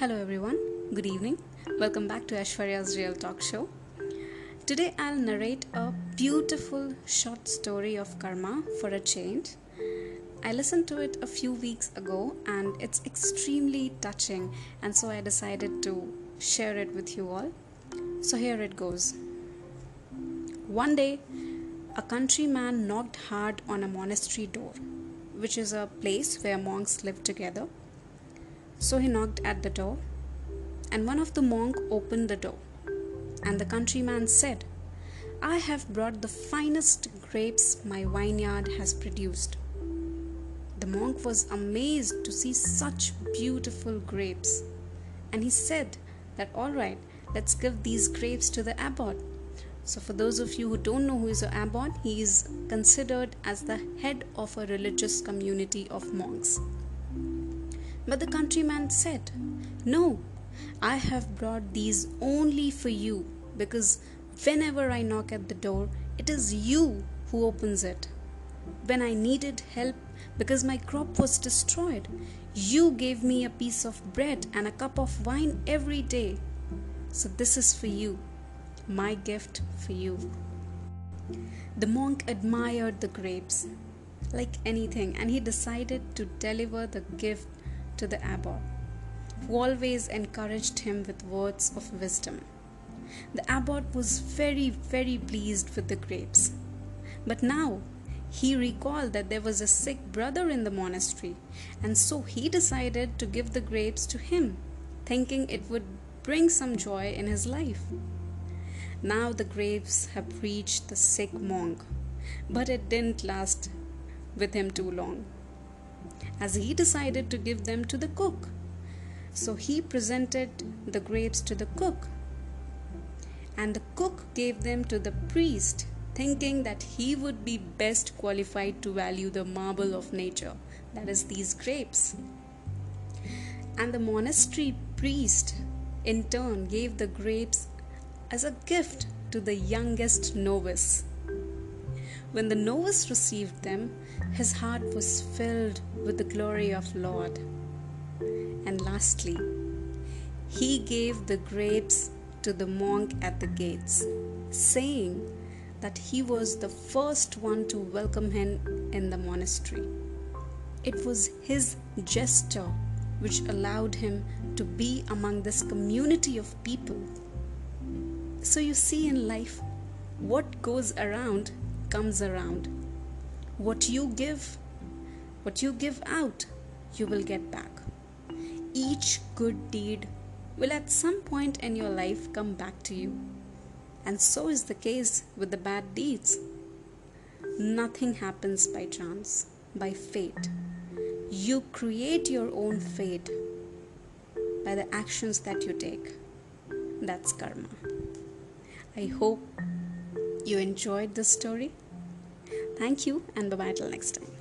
Hello, everyone. Good evening. Welcome back to Ashwarya's Real Talk Show. Today, I'll narrate a beautiful short story of karma for a change. I listened to it a few weeks ago and it's extremely touching, and so I decided to share it with you all. So, here it goes. One day, a countryman knocked hard on a monastery door, which is a place where monks live together. So he knocked at the door, and one of the monk opened the door. And the countryman said, I have brought the finest grapes my vineyard has produced. The monk was amazed to see such beautiful grapes, and he said that all right, let's give these grapes to the abbot. So, for those of you who don't know who is an abbot, he is considered as the head of a religious community of monks. But the countryman said, No, I have brought these only for you because whenever I knock at the door, it is you who opens it. When I needed help because my crop was destroyed, you gave me a piece of bread and a cup of wine every day. So this is for you, my gift for you. The monk admired the grapes like anything and he decided to deliver the gift to the abbot, who always encouraged him with words of wisdom. The abbot was very, very pleased with the grapes. But now he recalled that there was a sick brother in the monastery, and so he decided to give the grapes to him, thinking it would bring some joy in his life. Now the grapes have reached the sick monk, but it didn't last with him too long as he decided to give them to the cook. So he presented the grapes to the cook, and the cook gave them to the priest, thinking that he would be best qualified to value the marble of nature, that is, these grapes. And the monastery priest, in turn, gave the grapes as a gift to the youngest novice. When the novice received them, his heart was filled with the glory of Lord. And lastly, he gave the grapes to the monk at the gates, saying that he was the first one to welcome him in the monastery. It was his gesture which allowed him to be among this community of people. So, you see, in life, what goes around comes around. What you give, what you give out, you will get back. Each good deed will at some point in your life come back to you. And so is the case with the bad deeds. Nothing happens by chance, by fate. You create your own fate by the actions that you take. That's karma. I hope you enjoyed this story. Thank you and bye bye till next time.